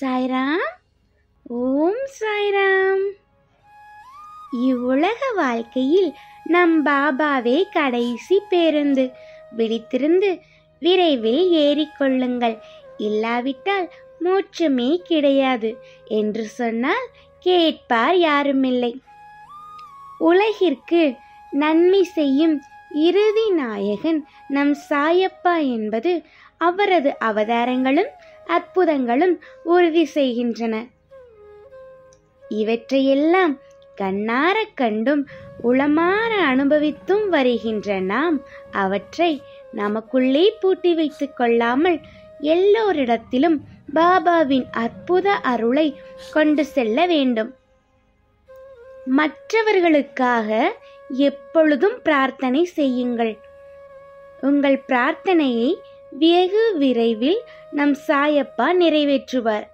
சாய்ராம். ஓம் சாய்ராம். இவ்வுலக வாழ்க்கையில் நம் பாபாவே கடைசி பேருந்து. விழித்திருந்து விரைவில் ஏறிக்கொள்ளுங்கள் இல்லாவிட்டால் மோட்சமே கிடையாது என்று சொன்னால் கேட்பார் யாருமில்லை. உலகிற்கு நன்மை செய்யும் இறுதி நாயகன் நம் சாயப்பா என்பது அவரது அவதாரங்களும் அற்புதங்களும் உறுதி செய்கின்றன. இவற்றையெல்லாம் கண்ணார கண்டும் உளமாற அனுபவித்தும் வருகின்ற நாம் அவற்றை நமக்குள்ளே பூட்டி வைத்துக் கொள்ளாமல் எல்லோரிடத்திலும் பாபாவின் அற்புத அருளை கொண்டு செல்ல வேண்டும். மற்றவர்களுக்காக எப்பொழுதும் பிரார்த்தனை செய்யுங்கள். உங்கள் பிரார்த்தனையை வெகு விரைவில் நம் சாயப்பா நிறைவேற்றுவார்.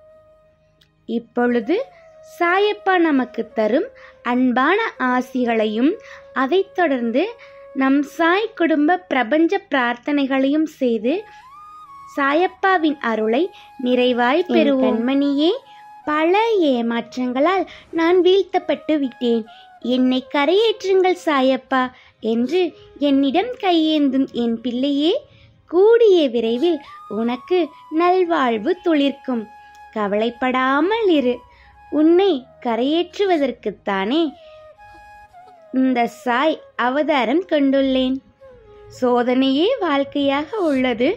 இப்பொழுது சாயப்பா நமக்கு தரும் அன்பான ஆசிகளையும் அதைத் தொடர்ந்து நம் சாய் குடும்ப பிரபஞ்ச பிரார்த்தனைகளையும் செய்து சாயப்பாவின் அருளை நிறைவாய் பெறுவோம். கண்மணியே பல ஏமாற்றங்களால் நான் வீழ்த்தப்பட்டு விட்டேன். என்னை கரையேற்றுங்கள் சாயப்பா என்று என்னிடம் கையேந்தும் என் பிள்ளையே கூடிய விரைவில் உனக்கு நல்வாழ்வு துளிர்க்கும். கவலைப்படாமல் இரு. உன்னை கரையேற்றுவதற்குத்தானே இந்த சாய் அவதாரம் கொண்டுள்ளேன். சோதனையே வாழ்க்கையாக உள்ளது.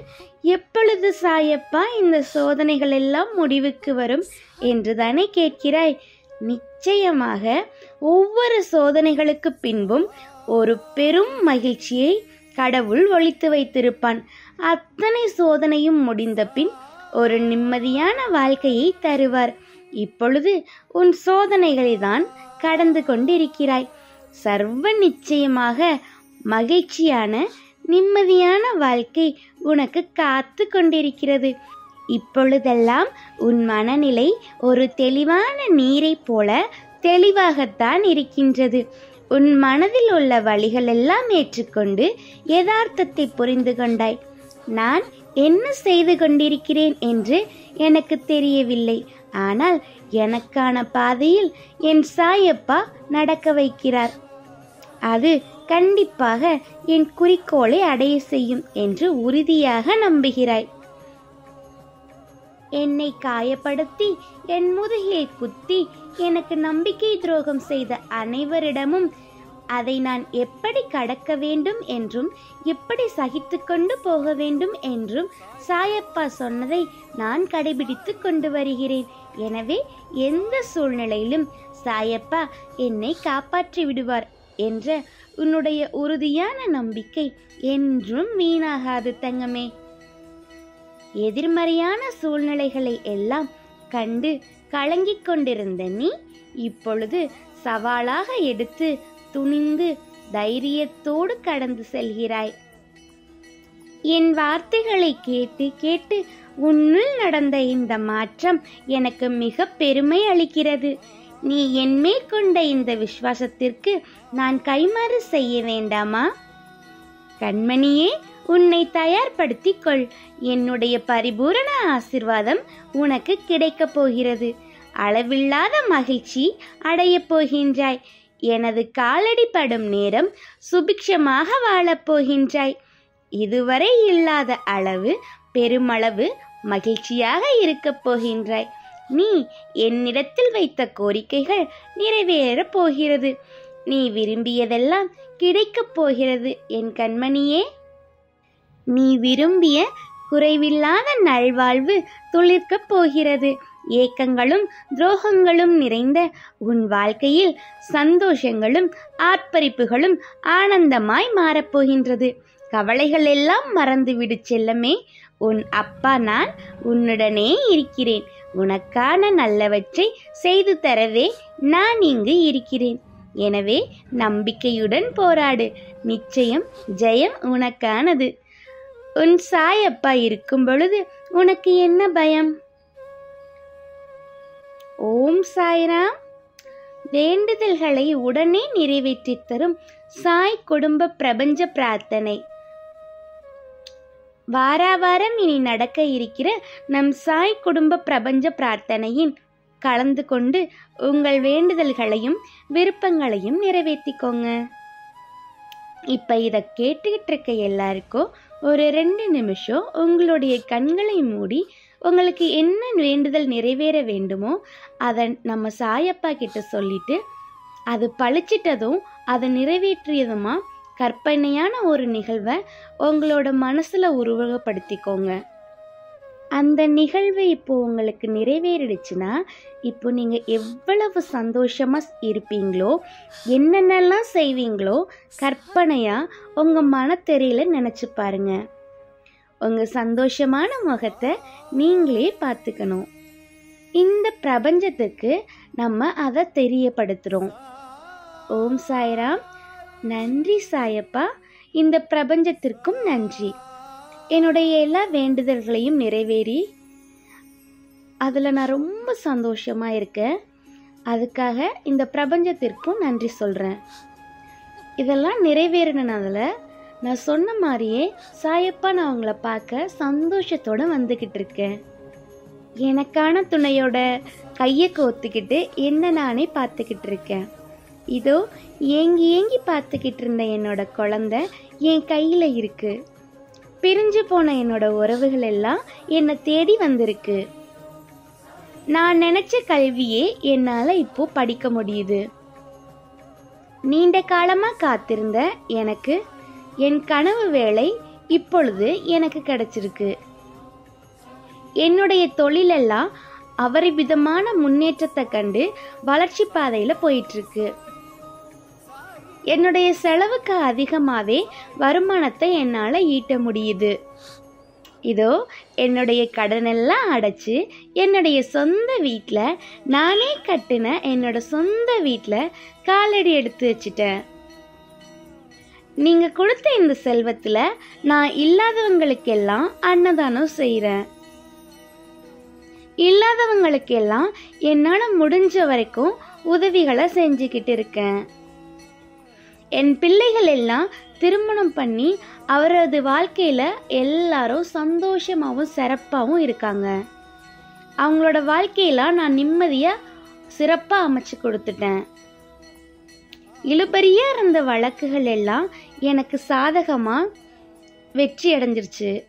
எப்பொழுது சாயப்பா இந்த சோதனைகள் எல்லாம் முடிவுக்கு வரும் என்று தானே கேட்கிறாய். நிச்சயமாக ஒவ்வொரு சோதனைகளுக்கு பின்பும் ஒரு பெரும் மகிழ்ச்சியை கடவுள் ஒழித்து வைத்திருப்பான். அத்தனை சோதனையும் முடிந்த பின் ஒரு நிம்மதியான வாழ்க்கையை தருவார். இப்பொழுது உன் சோதனைகளை தான் கடந்து கொண்டிருக்கிறாய். சர்வ நிச்சயமாக மகிழ்ச்சியான நிம்மதியான வாழ்க்கை உனக்கு காத்து கொண்டிருக்கிறது. இப்பொழுதெல்லாம் உன் மனநிலை ஒரு தெளிவான நீரைப் போல தெளிவாகத்தான் இருக்கின்றது. உன் மனதில் உள்ள வழிகள் எல்லாம் ஏற்றுக்கொண்டு யதார்த்தத்தை புரிந்து கொண்டாய். நான் என்ன செய்து கொண்டிருக்கிறேன் என்று எனக்கு தெரியவில்லை. ஆனால் எனக்கான பாதையில் என் சாயப்பா நடக்க வைக்கிறார். அது கண்டிப்பாக என் குறிக்கோளை அடைய செய்யும் என்று உறுதியாக நம்புகிறாய். என்னை காயப்படுத்தி என் முதுகியை குத்தி எனக்கு நம்பிக்கை துரோகம் செய்த அனைவரிடமும் அதை நான் எப்படி கடக்க வேண்டும் என்றும் எப்படி சகித்துக்கொண்டு போக வேண்டும் என்றும் சாயப்பா சொன்னதை நான் கடைபிடித்து கொண்டு வருகிறேன். எனவே எந்த சூழ்நிலையிலும் சாயப்பா என்னை காப்பாற்றி விடுவார் என்ற உன்னுடைய உறுதியான நம்பிக்கை என்றும் வீணாகாது தங்கமே. எதிர்மறையான சூழ்நிலைகளை எல்லாம் கண்டு கலங்கிக் கொண்டிருந்த நீ இப்பொழுது சவாலாக எடுத்து துணிந்து தைரியத்தோடு கடந்து செல்கிறாய். என் வார்த்தைகளை கேட்டு கேட்டு உன்னுள் நடந்த இந்த மாற்றம் எனக்கு மிக பெருமை அளிக்கிறது. நீ என்மேல் கொண்ட இந்த விசுவாசத்திற்கு நான் கைமாறு செய்ய வேண்டாமா? கண்மணியே உன்னை தயார்படுத்திக் கொள் என்னுடைய பரிபூரண ஆசிர்வாதம் உனக்கு கிடைக்கப் போகிறது. அளவில்லாத மகிழ்ச்சி அடையப் போகின்றாய். எனது காலடி படும் நேரம் சுபிக்ஷமாக வாழப் போகின்றாய். இதுவரை இல்லாத அளவு பெருமளவு மகிழ்ச்சியாக இருக்கப் போகின்றாய். நீ என்னிடத்தில் வைத்த கோரிக்கைகள் நிறைவேறப் போகிறது. நீ விரும்பியதெல்லாம் கிடைக்கப் போகிறது. என் கண்மணியே நீ விரும்பிய குறைவில்லாத நல்வாழ்வு துளிர்க்கப் போகிறது. ஏக்கங்களும் துரோகங்களும் நிறைந்த உன் வாழ்க்கையில் சந்தோஷங்களும் ஆர்ப்பரிப்புகளும் ஆனந்தமாய் மாறப்போகின்றது கவலைகள் எல்லாம் மறந்துவிடு செல்லமே. உன் அப்பா நான் உன்னுடனே இருக்கிறேன். உனக்கான நல்லவற்றை செய்து தரவே நான் இங்கு இருக்கிறேன். எனவே நம்பிக்கையுடன் போராடு. நிச்சயம் ஜெயம் உனக்கானது. உன் சாயப்பா இருக்கும் பொழுது உனக்கு என்ன பயம்? ஓம் சாய்ராம். வேண்டுதல்களை உடனே நிறைவேற்றித் தரும் சாய் குடும்ப பிரபஞ்ச பிரார்த்தனை. வாராவாரம் இனி நடக்க இருக்கிற நம் சாய் குடும்ப பிரபஞ்ச பிரார்த்தனையின் கலந்து கொண்டு உங்கள் வேண்டுதல்களையும் விருப்பங்களையும் நிறைவேற்றிக்கோங்க. இப்போ இதை கேட்டுக்கிட்டு இருக்க எல்லாருக்கும் ஒரு ரெண்டு நிமிஷம் உங்களுடைய கண்களை மூடி உங்களுக்கு என்ன வேண்டுதல் நிறைவேற வேண்டுமோ அதை நம்ம சாயப்பா கிட்ட சொல்லிட்டு அது பழிச்சிட்டதும் அதை நிறைவேற்றியதுமா கற்பனையான ஒரு நிகழ்வை உங்களோட மனசில் உருவகப்படுத்திக்கோங்க. அந்த நிகழ்வு இப்போ உங்களுக்கு நிறைவேறிடுச்சுன்னா இப்போ நீங்கள் எவ்வளவு சந்தோஷமாக இருப்பீங்களோ என்னென்னலாம் செய்வீங்களோ கற்பனையாக உங்கள் மனத்தெரியில் நினச்சி பாருங்க. உங்கள் சந்தோஷமான முகத்தை நீங்களே பார்த்துக்கணும். இந்த பிரபஞ்சத்துக்கு நம்ம அதை தெரியப்படுத்துகிறோம் ஓம் சாய்ராம். நன்றி சாயப்பா. இந்த பிரபஞ்சத்திற்கும் நன்றி. என்னுடைய எல்லா வேண்டுதல்களையும் நிறைவேறி அதில் நான் ரொம்ப சந்தோஷமாக இருக்கேன். அதுக்காக இந்த பிரபஞ்சத்திற்கும் நன்றி சொல்கிறேன் இதெல்லாம் நிறைவேறினதில் நான் சொன்ன மாதிரியே சாயப்பா நான் உங்களை பார்க்க சந்தோஷத்தோடு வந்துக்கிட்டு இருக்கேன். எனக்கான துணையோட கையை கோத்துக்கிட்டு என்ன நானே பார்த்துக்கிட்டு இருக்கேன். இதோ ஏங்கி ஏங்கி பார்த்துக்கிட்டு இருந்த என்னோட குழந்த என் கையில் இருக்குது பிரிஞ்சு போன என்னோட உறவுகள் எல்லாம் என்னை தேடி வந்திருக்கு. நான் நினைச்ச கல்வியே என்னால் இப்போ படிக்க முடியுது. நீண்ட காலமாக காத்திருந்த எனக்கு என் கனவு வேலை இப்பொழுது எனக்கு கிடைச்சிருக்கு. என்னுடைய தொழிலெல்லாம் அபரிவிதமான முன்னேற்றத்தை கண்டு வளர்ச்சி பாதையில் போயிட்டுருக்கு என்னுடைய செலவுக்கு அதிகமாகவே வருமானத்தை என்னால் ஈட்ட முடியுது. இதோ என்னுடைய கடனெல்லாம் அடைச்சி என்னுடைய சொந்த வீட்டில் நானே கட்டின என்னோட சொந்த வீட்டில் காலடி எடுத்து வச்சிட்டேன். நீங்கள் கொடுத்த இந்த செல்வத்தில் நான் இல்லாதவங்களுக்கெல்லாம் அன்னதானம் செய்கிறேன் இல்லாதவங்களுக்கெல்லாம் என்னால் முடிஞ்ச வரைக்கும் உதவிகளை செஞ்சுக்கிட்டு இருக்கேன். என் பிள்ளைகள் எல்லாம் திருமணம் பண்ணி அவரது வாழ்க்கையில் எல்லாரும் சந்தோஷமாகவும் சிறப்பாகவும் இருக்காங்க. அவங்களோட வாழ்க்கையெல்லாம் நான் நிம்மதியாக சிறப்பாக அமைச்சு கொடுத்துட்டேன். இழுபறியாக இருந்த வழக்குகள் எல்லாம் எனக்கு சாதகமாக வெற்றி அடைஞ்சிருச்சு.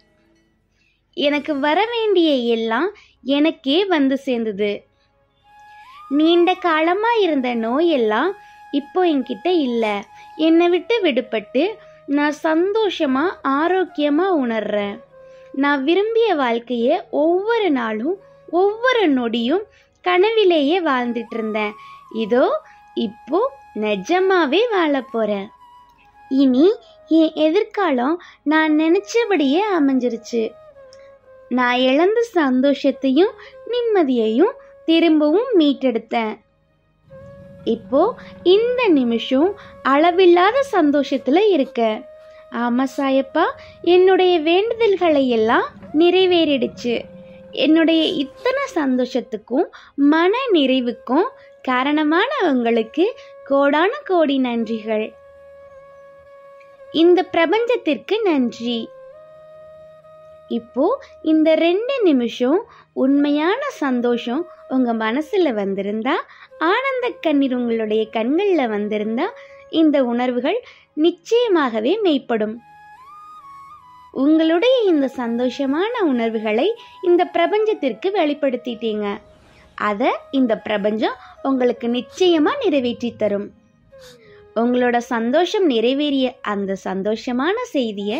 எனக்கு வர வேண்டிய எல்லாம் எனக்கே வந்து சேர்ந்தது. நீண்ட காலமாக இருந்த நோயெல்லாம் இப்போ என்கிட்ட இல்லை. என்னை விட்டு விடுபட்டு நான் சந்தோஷமாக ஆரோக்கியமாக உணர்றேன். நான் விரும்பிய வாழ்க்கையை ஒவ்வொரு நாளும் ஒவ்வொரு நொடியும் கனவிலேயே வாழ்ந்துட்டு இருந்தேன். இதோ இப்போ நிஜமாவே வாழ போகிறேன் இனி என் எதிர்காலம் நான் நினச்சபடியே அமைஞ்சிருச்சு. நான் இழந்த சந்தோஷத்தையும் நிம்மதியையும் திரும்பவும் மீட்டெடுத்தேன். இப்போ இந்த நிமிஷம் அளவில்லாத சந்தோஷத்தில் இருக்க. ஆமாம் சாயப்பா என்னுடைய வேண்டுதல்களை எல்லாம் நிறைவேறிடுச்சு. என்னுடைய இத்தனை சந்தோஷத்துக்கும் மன நிறைவுக்கும் காரணமான உங்களுக்கு கோடான கோடி நன்றிகள். இந்த பிரபஞ்சத்திற்கு நன்றி. இப்போ இந்த ரெண்டு நிமிஷம் உண்மையான சந்தோஷம் உங்கள் மனசில் வந்திருந்தா ஆனந்த கண்ணீர் உங்களுடைய கண்களில் வந்திருந்தா இந்த உணர்வுகள் நிச்சயமாகவே மெய்ப்படும். உங்களுடைய இந்த சந்தோஷமான உணர்வுகளை இந்த பிரபஞ்சத்திற்கு வெளிப்படுத்திட்டீங்க. அதை இந்த பிரபஞ்சம் உங்களுக்கு நிச்சயமாக நிறைவேற்றி தரும். உங்களோட சந்தோஷம் நிறைவேறிய அந்த சந்தோஷமான செய்தியை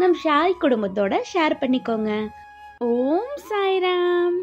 நம் ஷாய் குடும்பத்தோட ஷேர் பண்ணிக்கோங்க. ஓம் சாய்ராம்.